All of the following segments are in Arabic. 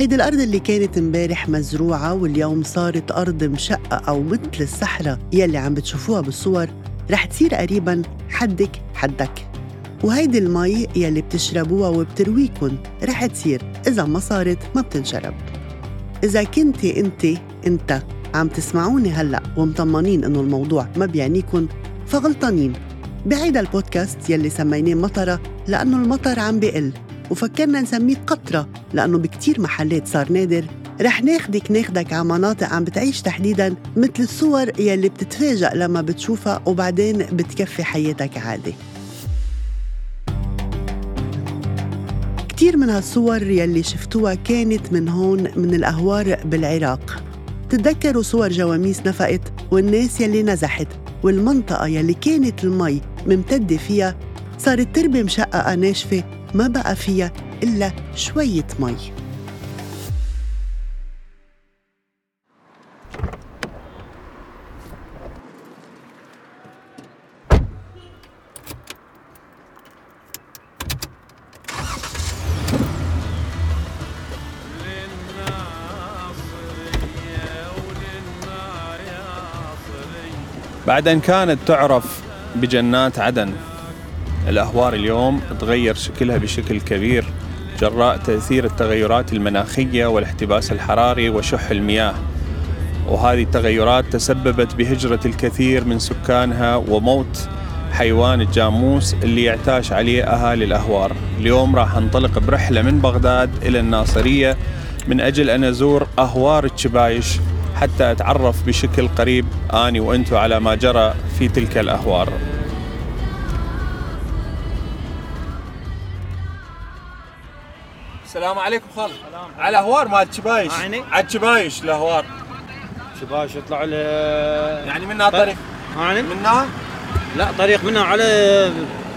هيدي الأرض اللي كانت امبارح مزروعة واليوم صارت أرض مشقة أو مثل الصحراء. يلي عم بتشوفوها بالصور رح تصير قريبا حدك حدك. وهيدي المي يلي بتشربوها وبترويكن رح تصير. إذا ما صارت ما بتنشرب. إذا كنتي أنت أنت عم تسمعوني هلأ ومطمنين إنه الموضوع ما بيعنيكن فغلطانين. بعيدا البودكاست يلي سميناه مطرة لأنه المطر عم بيقل. وفكرنا نسميه قطرة لأنه بكتير محلات صار نادر. رح ناخدك ناخدك على مناطق عم بتعيش تحديدا مثل الصور يلي بتتفاجأ لما بتشوفها وبعدين بتكفي حياتك عادي. كتير من هالصور يلي شفتوها كانت من هون من الأهوار بالعراق. تتذكروا صور جواميس نفقت والناس يلي نزحت والمنطقة يلي كانت المي ممتدة فيها صارت تربة مشققة ناشفة ما بقى فيها إلا شوية مي. بعد أن كانت تعرف بجنات عدن. الأهوار اليوم تغير شكلها بشكل كبير جراء تأثير التغيرات المناخية والاحتباس الحراري وشح المياه. وهذه التغيرات تسببت بهجرة الكثير من سكانها وموت حيوان الجاموس اللي يعتاش عليه أهالي الأهوار. اليوم راح انطلق برحلة من بغداد إلى الناصرية من أجل أن أزور أهوار الشبايش حتى أتعرف بشكل قريب آني وأنتو على ما جرى في تلك الأهوار. السلام عليكم خال على اهوار مال شبايش. عيني. على شبايش الاهوار شباش يطلع له يعني منها طريق يعني منها؟ لا طريق منها على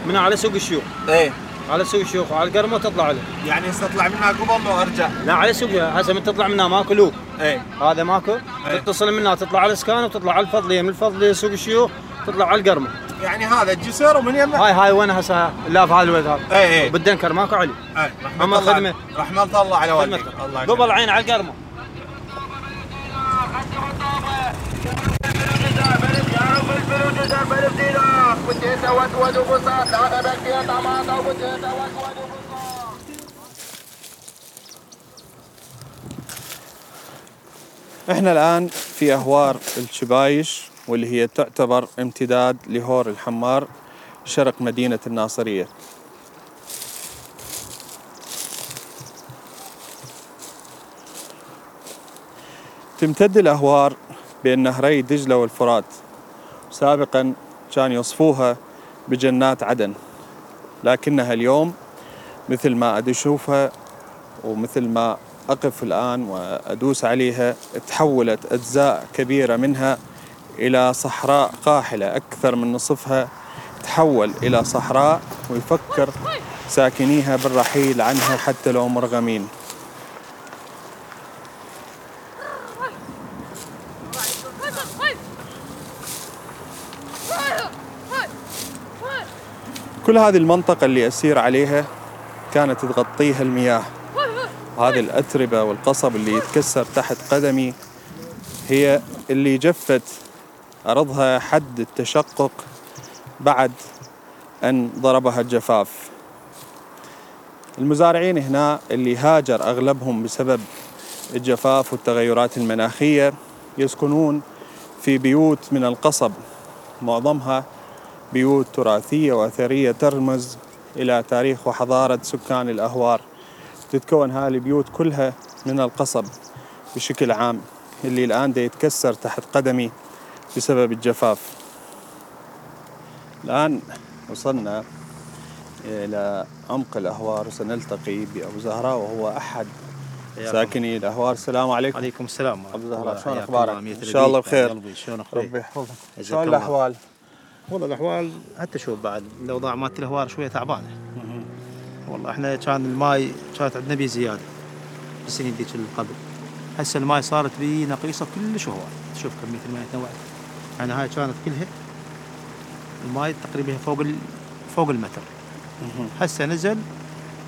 منها على سوق الشيوخ. إيه. على سوق الشيوخ وعلى القرمه تطلع له يعني استطلع منها قبل وارجع لا على سوق هسه من تطلع منها ماكو لوب إيه. هذا ماكو. أي. تتصل منها تطلع على سكان وتطلع على الفضليه من الفضليه سوق الشيوخ تطلع على القرمه يعني هذا الجسر ومن يمه هاي هاي وين هسه لا في هذا الوقت هذا إيه إيه بالدنكر ماكو علي رحمة أما الله خدمة. رحمة الله على والديك. خدمتك. الله قبل عين على القرمة. إحنا الآن في أهوار الشبايش. واللي هي تعتبر امتداد لهور الحمار شرق مدينة الناصرية. تمتد الأهوار بين نهري دجلة والفرات. سابقا كان يوصفوها بجنات عدن لكنها اليوم مثل ما أدشوفها ومثل ما أقف الآن وأدوس عليها تحولت أجزاء كبيرة منها إلى صحراء قاحلة. أكثر من نصفها تحول إلى صحراء ويفكر ساكنيها بالرحيل عنها حتى لو مرغمين. كل هذه المنطقة اللي أسير عليها كانت تغطيها المياه. هذه الأتربة والقصب اللي يتكسر تحت قدمي هي اللي جفت أرضها حد التشقق بعد أن ضربها الجفاف. المزارعين هنا اللي هاجر أغلبهم بسبب الجفاف والتغيرات المناخية يسكنون في بيوت من القصب. معظمها بيوت تراثية وأثرية ترمز إلى تاريخ وحضارة سكان الأهوار. تتكون هاي البيوت كلها من القصب بشكل عام اللي الآن دا يتكسر تحت قدمي بسبب الجفاف. الآن وصلنا إلى عمق الأهوار وسنلتقي بأبو زهراء وهو أحد ساكني الأهوار. السلام عليكم. عليكم السلام. أبو زهراء شلون أخبارك؟ إن شاء الله بخير. قلبي شلون أخبارك؟ ربي يحفظك. شلون. الأحوال؟ والله الأحوال حتى شوف بعد الاوضاع مالت الأهوار شوية تعبانة. والله إحنا كان الماي كانت عندنا بي زيادة بالسنين ذيك اللي قبل هسه الماي صارت بي نقيصة كلش هواي. شوف كمية الماي تنوعت. يعني هاي كانت كلها الماي تقريبا فوق ال... فوق المتر. هسه نزل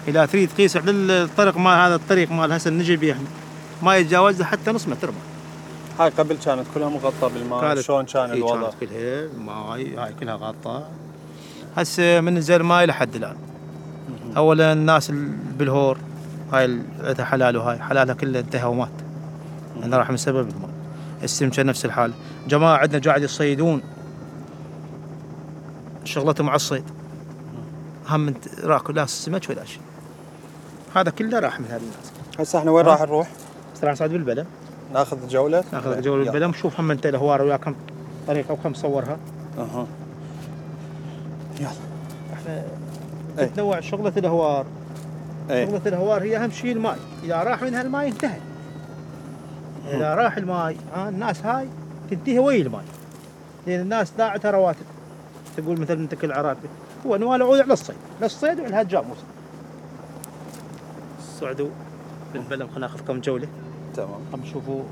اذا تريد تقيس على الطريق مال هذا الطريق مال هسه نجي به إحنا ما يتجاوز حتى نص متر ما. هاي قبل كانت كلها مغطى بالماء. شلون كان الوضع؟ كانت كلها ماي هاي كلها غطاء هسه من نزل ماي لحد الآن. اولا الناس ال- بالهور هاي عندها حلال وهاي حلالها كله انتهى ومات. أنا راح من سبب الماء السمكه نفس الحال. جماعة عندنا قاعد يصيدون. شغلتهم على الصيد. هم راكو لا سمك ولا شيء. هذا كله راح من هذه الناس. هسه إحنا وين؟ راح نروح؟ بس راح نصعد بالبلد ناخذ جولة؟ ناخذ جولة يلا. بالبلد نشوف هم انت الهوار ويا كم طريقة وكم صورها. أها. يلا. إحنا إيه. تتنوع شغلة الهوار. إيه. شغلة الهوار هي أهم شيء الماء. إذا راح منها الماء انتهى. إذا راح الماء ها الناس هاي تنتهي ويا الماء لأن الناس داعتها رواتب. تقول مثل أنت كل عرابي هو نوال عود على الصيد. للصيد وعلى الجاموس صعدوا بالبلم خلينا ناخذ كم جولة؟ تمام. عم تشوفوا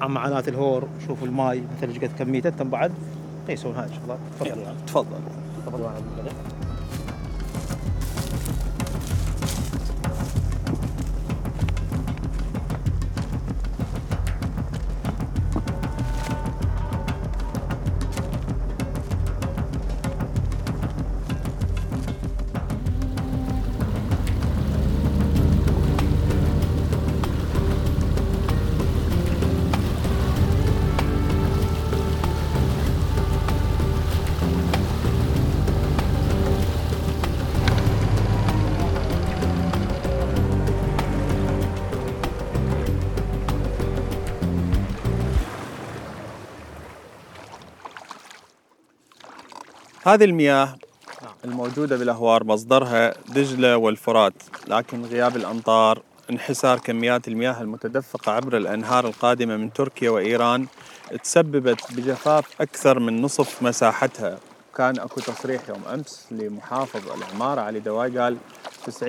عم معاناة الهور شوفوا الماي مثل إيش قد كميته أنتم بعد. قيسون هاي الشغلات تفضل. يلا، تفضل. تفضل. هذه المياه الموجودة بالأهوار مصدرها دجلة والفرات لكن غياب الأمطار انحسار كميات المياه المتدفقة عبر الأنهار القادمة من تركيا وإيران تسببت بجفاف أكثر من نصف مساحتها. كان أكو تصريح يوم أمس لمحافظ العمارة علي دواي قال 90%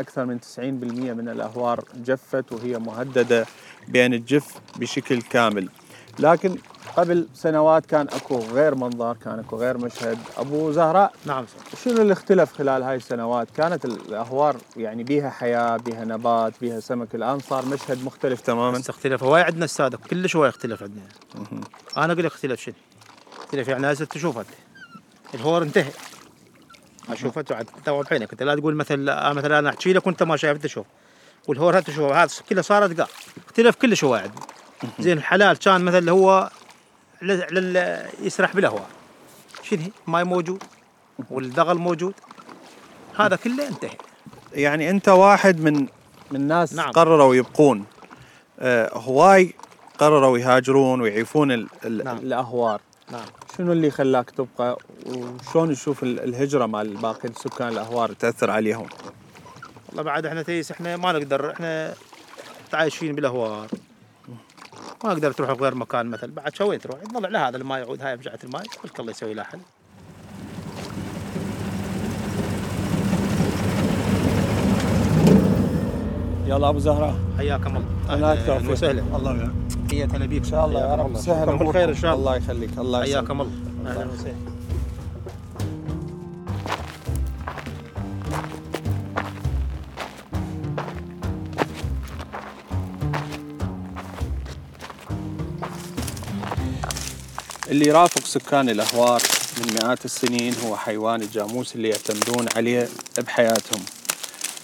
أكثر من 90% من الأهوار جفت وهي مهددة بأن تجف بشكل كامل. لكن قبل سنوات كان أكو غير منظر كان أكو غير مشهد. أبو زهراء نعم. صح. شنو اللي اختلف خلال هاي السنوات؟ كانت الأهوار يعني بيها حياة بيها نبات بيها سمك الآن صار مشهد مختلف تماما. اختلف هواي عندنا أستاذ كلش هواي اختلف عندنا. أنا أقول لك اختلف شنو؟ اختلف يعني هسه تشوف أنت. الهور انتهى. أشوفه تو بعينك انت لا تقول مثل آه مثلا أنا أحكي لك وأنت ما شايف تشوف والهور هات تشوف هذا كله صارت قاع اختلف كلش هواي عندنا. زين الحلال كان مثل هو لل- يسرح بالهواء. شنو؟ ماي موجود والدغل موجود. هذا كله انتهى. يعني انت واحد من من ناس نعم. قرروا يبقون. آه هواي قرروا يهاجرون ويعيفون ال ال نعم. الأهوار. نعم. شنو اللي خلاك تبقى؟ وشلون تشوف ال- الهجرة مال باقي سكان الأهوار تأثر عليهم؟ والله بعد إحنا تيس إحنا ما نقدر إحنا عايشين بالأهوار. ما نقدر تروح بغير مكان مثل بعد شو وين تروح؟ تطلع لهذا الماء يعود هاي بجعه الماء قلت الله يسوي له حل. يلا أبو زهراء حياكم الله. الله يكرمك وسهلا. الله يعينك. هي هلا بيك إن شاء الله يا رب. سهل سهل بالخير إن شاء الله. الله يخليك. الله يسلمك. حياكم الله. أهلا وسهلا. اللي يرافق سكان الأهوار من مئات السنين هو حيوان الجاموس اللي يعتمدون عليه بحياتهم.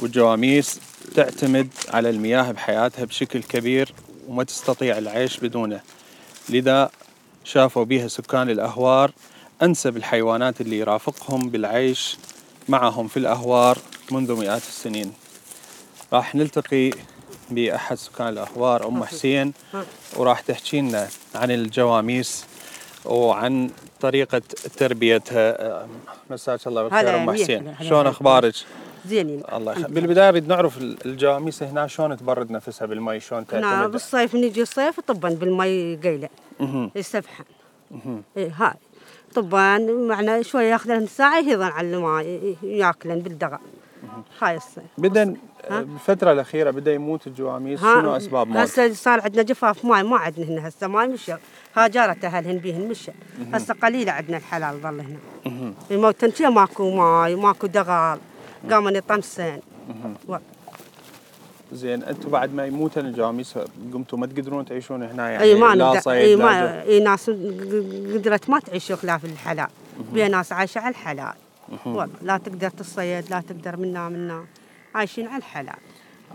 والجواميس تعتمد على المياه بحياتها بشكل كبير وما تستطيع العيش بدونه. لذا شافوا بها سكان الأهوار أنسب الحيوانات اللي يرافقهم بالعيش معهم في الأهوار منذ مئات السنين. راح نلتقي بأحد سكان الأهوار أم حسين وراح تحكي لنا عن الجواميس وعن طريقة تربيتها. مساك الله بالخير مية حسين. شلون هلا. أخبارك؟ زينين الله يخليك. بالبداية نريد نعرف ال- الجواميس هنا شلون تبرد نفسها بالمي شلون تعتمد بالصيف نجي الصيف طبا بالمي قيله. يستفحن إيه هاي. طبا معنا شوي ياخذ ساعة يهضن على الماء ياكلن بالدغا. هاي الصيف. بدأ ها؟ بالفترة الأخيرة بدأ يموت الجواميس. شنو أسباب موت؟ هسه صار عندنا جفاف ماي ما عندنا هنا هسه ماي مشى هاجرت اهلهن بيهن مشى هسه قليلة عندنا الحلال ظل هنا. الموتن شي ماكو ماي ماكو دغال. قامن يطمسن و- زين أنتم بعد ما يموتن الجواميس قمتوا ما تقدرون تعيشون هنا يعني؟ إي ما لا صيد إي ما إي ناس قدرت ما تعيش خلاف الحلال. بيها ناس عايشة على الحلال. والله لا تقدر تصيد لا تقدر منا منا. عايشين على الحلال.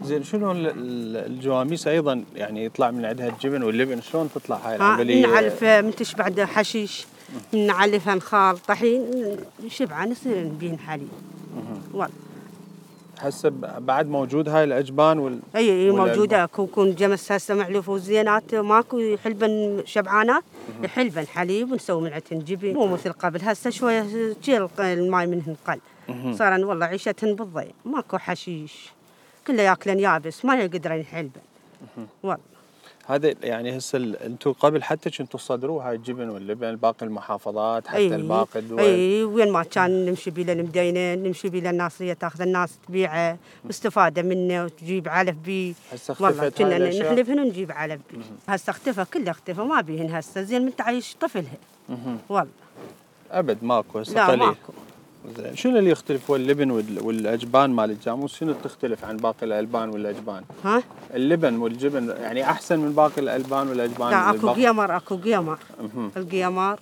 زين شنو ال- ال- الجواميس أيضا يعني يطلع من عندها الجبن واللبن؟ شلون تطلع هاي ها العملية؟ نعلف من تشبع ده حشيش نعلفها نخال طحين شبعة نصير نبين حليب والله هسه بعد موجود هاي الأجبان وال أي إي موجودة. كون جمس هسه معلوف وزينات ماكو يحلبن شبعانات. يحلبن حليب ونسوي من عندهن جبن مو مثل قبل. هسه شوية الماي منهن قل. صار والله عيشتهن بالضيق. ماكو حشيش. كله ياكلن يابس. ما يقدرن يحلبن. والله. هذا يعني هسه أنتم قبل حتى كنتوا تصدروا هاي الجبن واللبن باقي المحافظات حتى أي الباقي الدول اي وين ما كان نمشي بيه للمدينه نمشي بيه للناصريه تاخذ الناس تبيعه واستفاده منه وتجيب علف بيه هسه اختفت كنا نحلبهن ونجيب علف بيه هسه اختفى كله اختفى ما بيهن هسه زين من تعيش طفلها. والله. أبد ماكو هسه لا قليل. ماكو. زين. شنو اللي يختلف؟ هو اللبن وال- والأجبان مال الجاموس شنو تختلف عن باقي الألبان والأجبان؟ ها؟ اللبن والجبن يعني أحسن من باقي الألبان والأجبان؟ لا أكو قيمر أكو قيمر. القيمر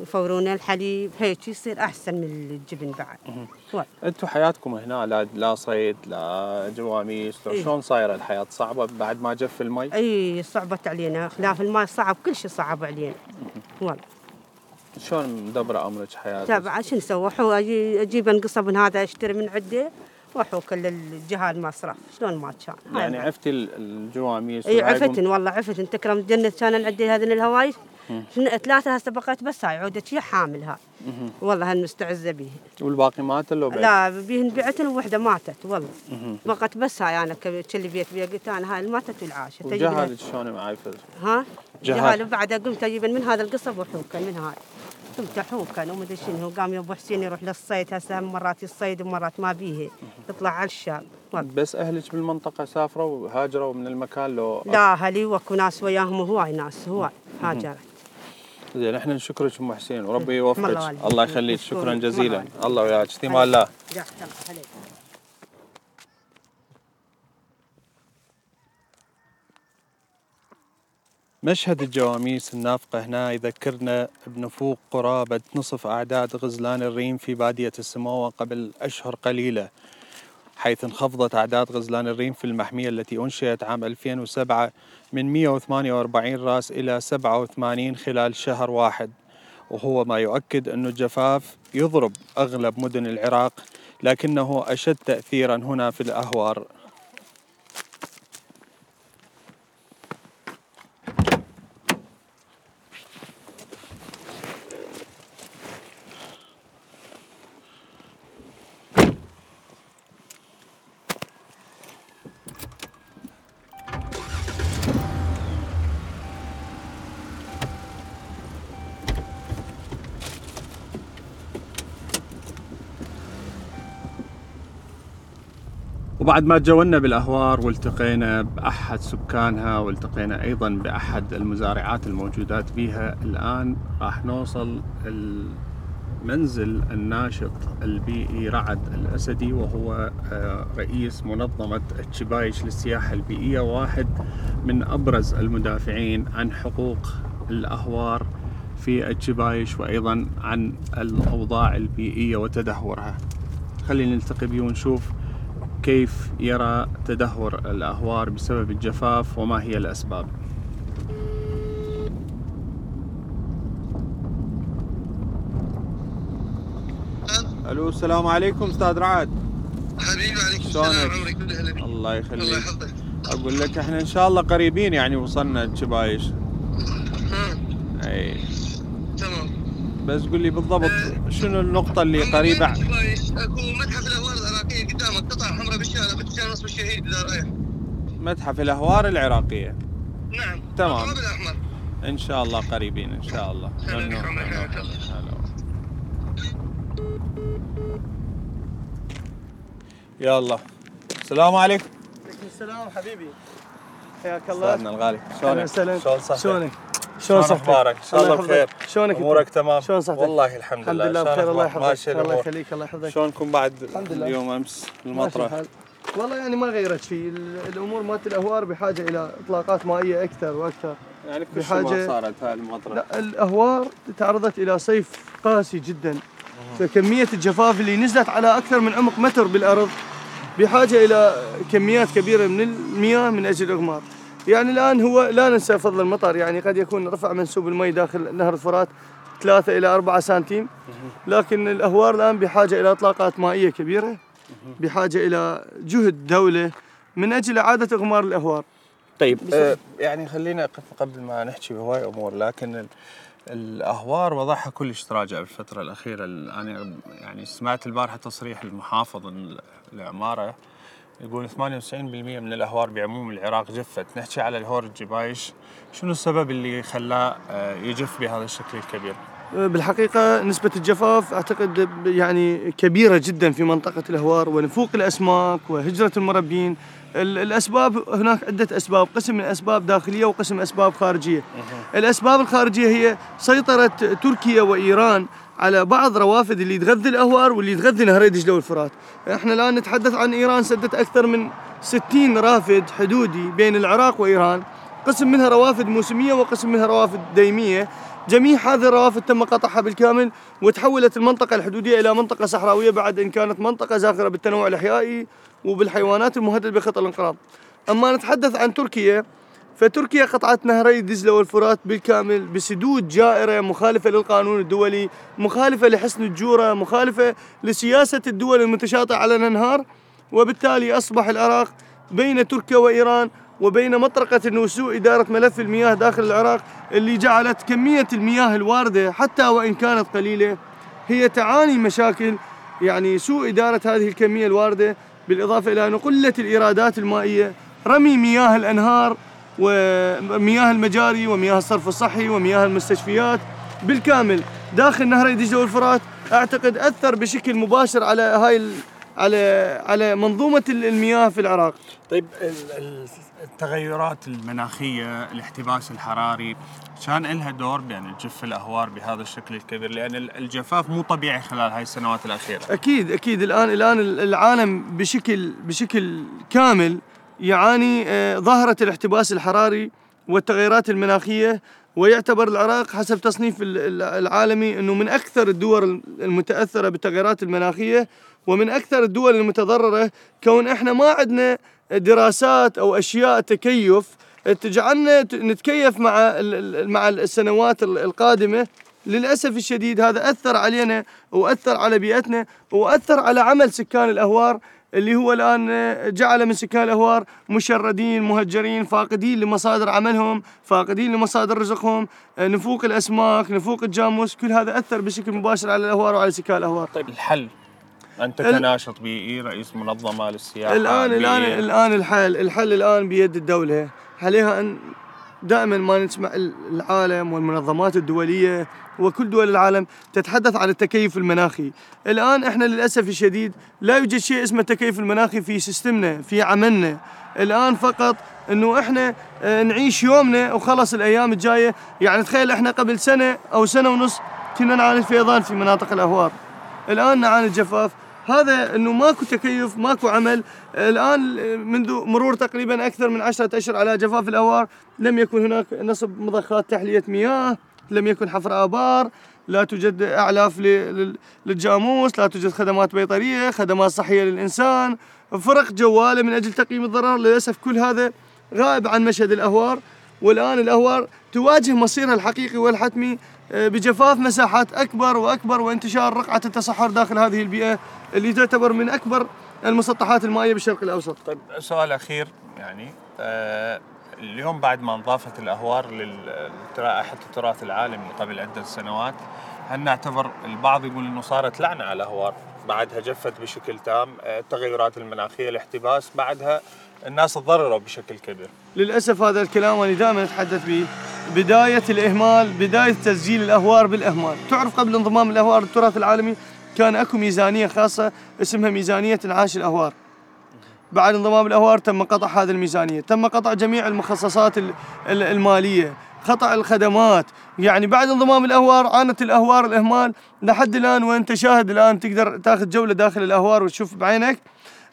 يفورون الحليب هيك يصير أحسن من الجبن بعد. أنتم حياتكم هنا لا لا صيد لا جواميس إيه. شلون صايرة الحياة؟ صعبة بعد ما جف المي؟ اي صعبت علينا. خلاف الماء صعب كل شيء صعب علينا. والله شلون مدبره امرك حياتك؟ تابع شو نسوي؟ حو أجي- أجيب انقصب من هذا أشتري من عده واحوك للجهه المصرف شلون ما كان. يعني. عفتي ال- الجواميس إي عفتن والله عفتن تكرم جنة كان عندي هذين الهواي. شن- ثلاثة هسه بقيت بس هاي عودت هي حامل هاي. والله هالمستعزة بيه والباقي مات لو بعد؟ لا بيهن بعتن ووحدة ماتت والله. بقت بس هاي أنا كل بيت بيها قلت أنا هاي اللي ماتت والعاشت أجيب لها- وجهالك شلون معايفر؟ ها؟ جهال. جهال وبعدها قمت أجيب من هذا القصب وحوكا من هاي. قمت احوكا وما أدري شنو. قام يا أبو حسين يروح للصيد هسه مرات يصيد ومرات ما بيه. يطلع على الشام. بس أهلك بالمنطقة سافروا وهاجروا من المكان لو لا هلي واكو ناس وياهم؟ هواي ناس هواي هاجرت. زين إحنا نشكرك أم حسين وربي يوفقك. الله يخليك. شكرا جزيلا. الله وياك. استيمان الله مشهد الجواميس النافقة هنا يذكرنا بنفوق قرابة نصف أعداد غزلان الريم في بادية السموة قبل أشهر قليلة حيث انخفضت أعداد غزلان الريم في المحمية التي أنشئت عام 2007 من 148 راس إلى 87 خلال شهر واحد. وهو ما يؤكد أن الجفاف يضرب أغلب مدن العراق لكنه أشد تأثيرا هنا في الأهوار. وبعد ما تجولنا بالأهوار والتقينا بأحد سكانها والتقينا أيضا بأحد المزارعات الموجودات بها الآن راح نوصل المنزل الناشط البيئي رعد الأسدي وهو آه، رئيس منظمة الشبايش للسياحة البيئية واحد من أبرز المدافعين عن حقوق الأهوار في الشبايش وأيضا عن الأوضاع البيئية وتدهورها. خلينا نلتقي بيه ونشوف كيف يرى تدهور الأهوار بسبب الجفاف وما هي الأسباب؟ ألو السلام عليكم أستاذ رعد. حبيبي عليك شلونك؟ السلام عمرك. الله الله يخليك. يحفظك. أقول لك إحنا إن شاء الله قريبين يعني وصلنا الشبايش ها أي. تمام. بس قول لي بالضبط شنو النقطة اللي قريبة؟ أكو متحف الأهوار بالشارع إذا رايح متحف الأهوار العراقية. نعم. تمام. إن شاء الله قريبين إن شاء الله. ممنون. يلا السلام عليكم. عليكم السلام حبيبي. حياك أستاذنا الله الغالي أهلا شلونك؟ شلون صحتك؟ شلونك؟ شلون صحتك؟ أخبارك؟ إن شاء الله. بخير شلونك؟ أمورك تمام؟ شلون صحتك؟ والله الحمد الحمد لله لله شلون بخير الله؟ يحفظك الله يخليك الله يحفظك شلونكم بعد الحمد لله. اليوم أمس؟ الحال. والله يعني ما غيرت شيء ال- الأمور مالت الأهوار بحاجة إلى إطلاقات مائية أكثر وأكثر يعني كل بحاجة- صارت هاي المطره لا الأهوار تعرضت إلى صيف قاسي جدا فكمية الجفاف اللي نزلت على أكثر من عمق متر بالأرض بحاجة إلى كميات كبيرة من المياه من أجل الاغمار يعني الآن هو لا ننسى فضل المطر يعني قد يكون رفع منسوب المي داخل نهر الفرات 3 إلى 4 سنتيم. لكن الأهوار الآن بحاجة إلى إطلاقات مائية كبيرة بحاجة إلى جهد دولة من أجل إعادة إغمار الأهوار. طيب آه يعني خلينا قبل- ما نحكي بهواي أمور لكن الأهوار وضعها كلش تراجع بالفترة الأخيرة. ال- أنا يعني سمعت البارحة تصريح المحافظ ال- العمارة يقول 98% من الأهوار بعموم العراق جفت. نحكي على الهور الجبايش شنو السبب اللي خلاه آه، يجف بهذا الشكل الكبير؟ بالحقيقة نسبة الجفاف أعتقد يعني كبيرة جدا في منطقة الأهوار ونفوق الأسماك وهجرة المربين. ال- الأسباب هناك عدة أسباب قسم من أسباب داخلية وقسم أسباب خارجية. الأسباب الخارجية هي سيطرة تركيا وإيران على بعض روافد اللي تغذي الأهوار واللي تغذي نهري دجلة والفرات إحنا الآن نتحدث عن إيران سدت أكثر من 60 رافد حدودي بين العراق وإيران. قسم منها روافد موسمية وقسم منها روافد ديمية. جميع هذه الروافد تم قطعها بالكامل وتحولت المنطقة الحدودية إلى منطقة صحراوية بعد أن كانت منطقة زاخرة بالتنوع الإحيائي. وبالحيوانات المهددة بخطر الانقراض. أما نتحدث عن تركيا فتركيا قطعت نهري دجلة والفرات بالكامل بسدود جائرة مخالفة للقانون الدولي مخالفة لحسن الجورة مخالفة لسياسة الدول المتشاطئة على الأنهار. وبالتالي أصبح العراق بين تركيا وإيران وبين مطرقة إنه سوء إدارة ملف المياه داخل العراق اللي جعلت كمية المياه الواردة حتى وإن كانت قليلة. هي تعاني مشاكل يعني سوء إدارة هذه الكمية الواردة بالإضافة إلى أنه قلة الإيرادات المائية رمي مياه الأنهار ومياه المجاري ومياه الصرف الصحي ومياه المستشفيات بالكامل. داخل نهري دجلة والفرات أعتقد أثر بشكل مباشر على هاي على على منظومة المياه في العراق. طيب ال- ال- التغيرات المناخية الاحتباس الحراري كان لها دور بأن تجف الأهوار بهذا الشكل الكبير ال- الجفاف مو طبيعي خلال هاي السنوات الأخيرة. أكيد أكيد. الآن الآن العالم بشكل بشكل كامل يعاني آه، ظاهرة الاحتباس الحراري والتغيرات المناخية ويعتبر العراق حسب تصنيف ال- ال- العالمي إنه من أكثر الدول المتأثرة بالتغيرات المناخية ومن أكثر الدول المتضررة كون إحنا ما عندنا دراسات أو أشياء تكيف. تجعلنا نتكيف مع مع السنوات ال- القادمة. للأسف الشديد هذا أثر علينا وأثر على بيئتنا وأثر على عمل سكان الأهوار اللي هو الآن جعل من سكان الأهوار مشردين مهجرين فاقدين لمصادر عملهم فاقدين لمصادر رزقهم نفوق الأسماك نفوق الجاموس. كل هذا أثر بشكل مباشر على الأهوار وعلى سكان الأهوار. طيب الحل. أنت ال- كناشط بيئي رئيس منظمة للسياحة الآن الآن. الآن الحل الحل الآن بيد الدولة. عليها أن دائما ما نسمع ال- العالم والمنظمات الدولية وكل دول العالم تتحدث عن التكيف المناخي. الآن إحنا للأسف الشديد لا يوجد شيء اسمه التكيف المناخي في سيستمنا في عملنا. الآن فقط إنه إحنا آه، نعيش يومنا وخلص الأيام الجاية. يعني تخيل إحنا قبل سنة أو سنة ونص كنا نعاني فيضان في مناطق الأهوار. الآن نعاني الجفاف هذا إنه ماكو تكيف ماكو عمل. الآن منذ مرور تقريبا أكثر من عشرة أشهر على جفاف الأوار لم يكن هناك نصب مضخات تحلية مياه لم يكن حفر آبار لا توجد أعلاف للجاموس لا توجد خدمات بيطرية خدمات صحية للإنسان. فرق جواله من أجل تقييم الضرر للأسف كل هذا غائب عن مشهد الأهوار. والآن الأهوار تواجه مصيرها الحقيقي والحتمي بجفاف مساحات أكبر وأكبر وانتشار رقعة التصحر داخل هذه البيئة اللي تعتبر من أكبر المسطحات المائية بالشرق الأوسط. طيب سؤال أخير يعني آه اليوم بعد ما انضافت الأهوار لل- لرائحة التراث العالمي قبل عدة سنوات هل نعتبر البعض يقول أنه صارت لعنة على الأهوار؟ بعدها جفت بشكل تام آه، التغيرات المناخية الاحتباس بعدها الناس تضرروا بشكل كبير. للأسف هذا الكلام أنا دائما أتحدث به. بداية الإهمال بداية تسجيل الأهوار بالإهمال، تعرف قبل انضمام الأهوار للتراث العالمي كان أكو ميزانية خاصة اسمها ميزانية انعاش الأهوار. بعد انضمام الأهوار تم قطع هذه الميزانية، تم قطع جميع المخصصات ال- ال- المالية، قطع الخدمات، يعني بعد انضمام الأهوار عانت الأهوار الإهمال لحد الآن وانت شاهد الآن تقدر تاخذ جولة داخل الأهوار وتشوف بعينك.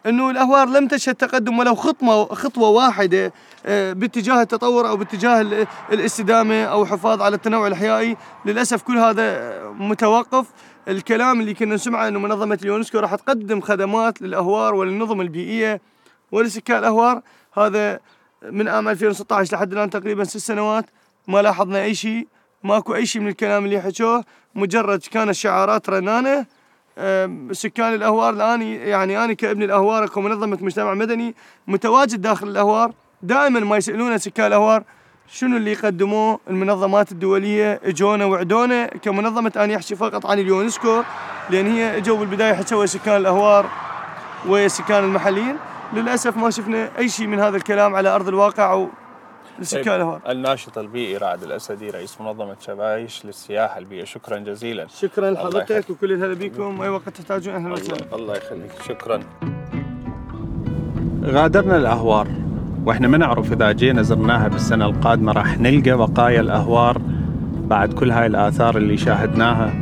أنه الأهوار لم تشهد تقدم ولو خطوه خطوة واحدة آه، باتجاه التطور أو باتجاه الاستدامة أو حفاظ على التنوع الاحيائي للأسف كل هذا متوقف. الكلام اللي كنا نسمعه أنه منظمة اليونسكو راح تقدم خدمات للأهوار وللنظم البيئية ولسكان الأهوار. هذا من عام 2016 لحد الآن تقريبا ست سنوات. ما لاحظنا أي شيء ماكو أي شيء من الكلام اللي حكوه. مجرد كانت شعارات رنانة. سكان الأهوار الآن يعني أنا كابن الأهوار كمنظمه مجتمع مدني متواجد داخل الأهوار دائما ما يسالونا سكان الأهوار شنو اللي يقدموه المنظمات الدولية إجونا وعدونا كمنظمة اني احكي فقط عن اليونسكو لأن هي إجوا بالبداية حكوا سكان الأهوار وسكان المحليين. للأسف ما شفنا أي شيء من هذا الكلام على أرض الواقع لسكان الناشط البيئي رعد الأسدي رئيس منظمة شبايش للسياحة البيئية. شكرا جزيلا. شكرا لحضرتك وكل الهلا بكم. أي وقت تحتاجون أهلا وسهلا. الله يخليك. شكرا. غادرنا الأهوار وإحنا ما نعرف إذا جينا زرناها بالسنة القادمة. راح نلقى بقايا الأهوار بعد كل هاي الآثار اللي شاهدناها.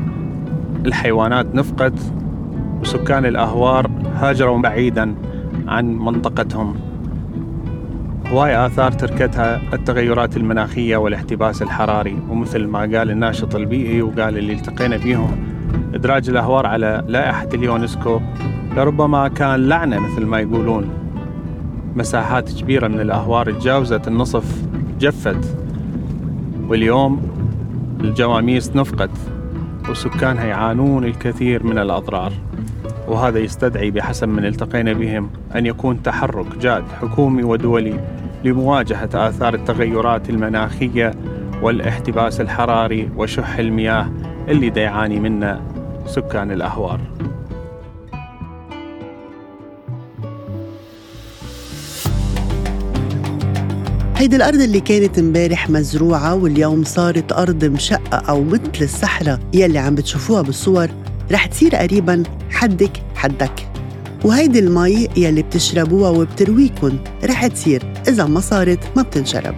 الحيوانات نفقت وسكان الأهوار هاجروا بعيدا عن منطقتهم. هواي آثار تركتها التغيرات المناخية والاحتباس الحراري ومثل ما قال الناشط البيئي وقال اللي التقينا فيهم إدراج الأهوار على لائحة اليونسكو لربما كان لعنة مثل ما يقولون. مساحات كبيرة من الأهوار تجاوزت النصف جفت. واليوم الجواميس نفقت وسكانها يعانون الكثير من الأضرار. وهذا يستدعي بحسب من التقينا بهم أن يكون تحرك جاد حكومي ودولي لمواجهة آثار التغيرات المناخية والاحتباس الحراري وشح المياه اللي دا يعاني منه سكان الأهوار. هيدي الأرض اللي كانت امبارح مزروعة واليوم صارت أرض مشقة أو مثل السحرة يلي عم بتشوفوها بالصور. رح تصير قريبا حدك حدك. وهيدي المي يلي بتشربوها وبترويكن رح تصير إذا ما صارت ما بتنشرب.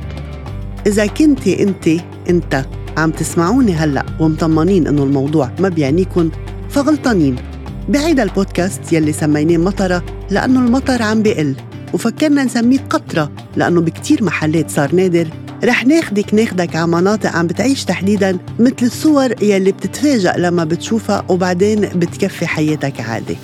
إذا كنتي أنت أنت عم تسمعوني هلأ ومطمنين إنه الموضوع ما بيعنيكن فغلطانين. بعيد البودكاست يلي سميناه مطرة لأنه المطر عم بيقل وفكرنا نسميه قطرة لأنه بكتير محلات صار نادر رح ناخدك ناخدك على مناطق عم بتعيش تحديدا مثل الصور يلي بتتفاجأ لما بتشوفها وبعدين بتكفي حياتك عادي.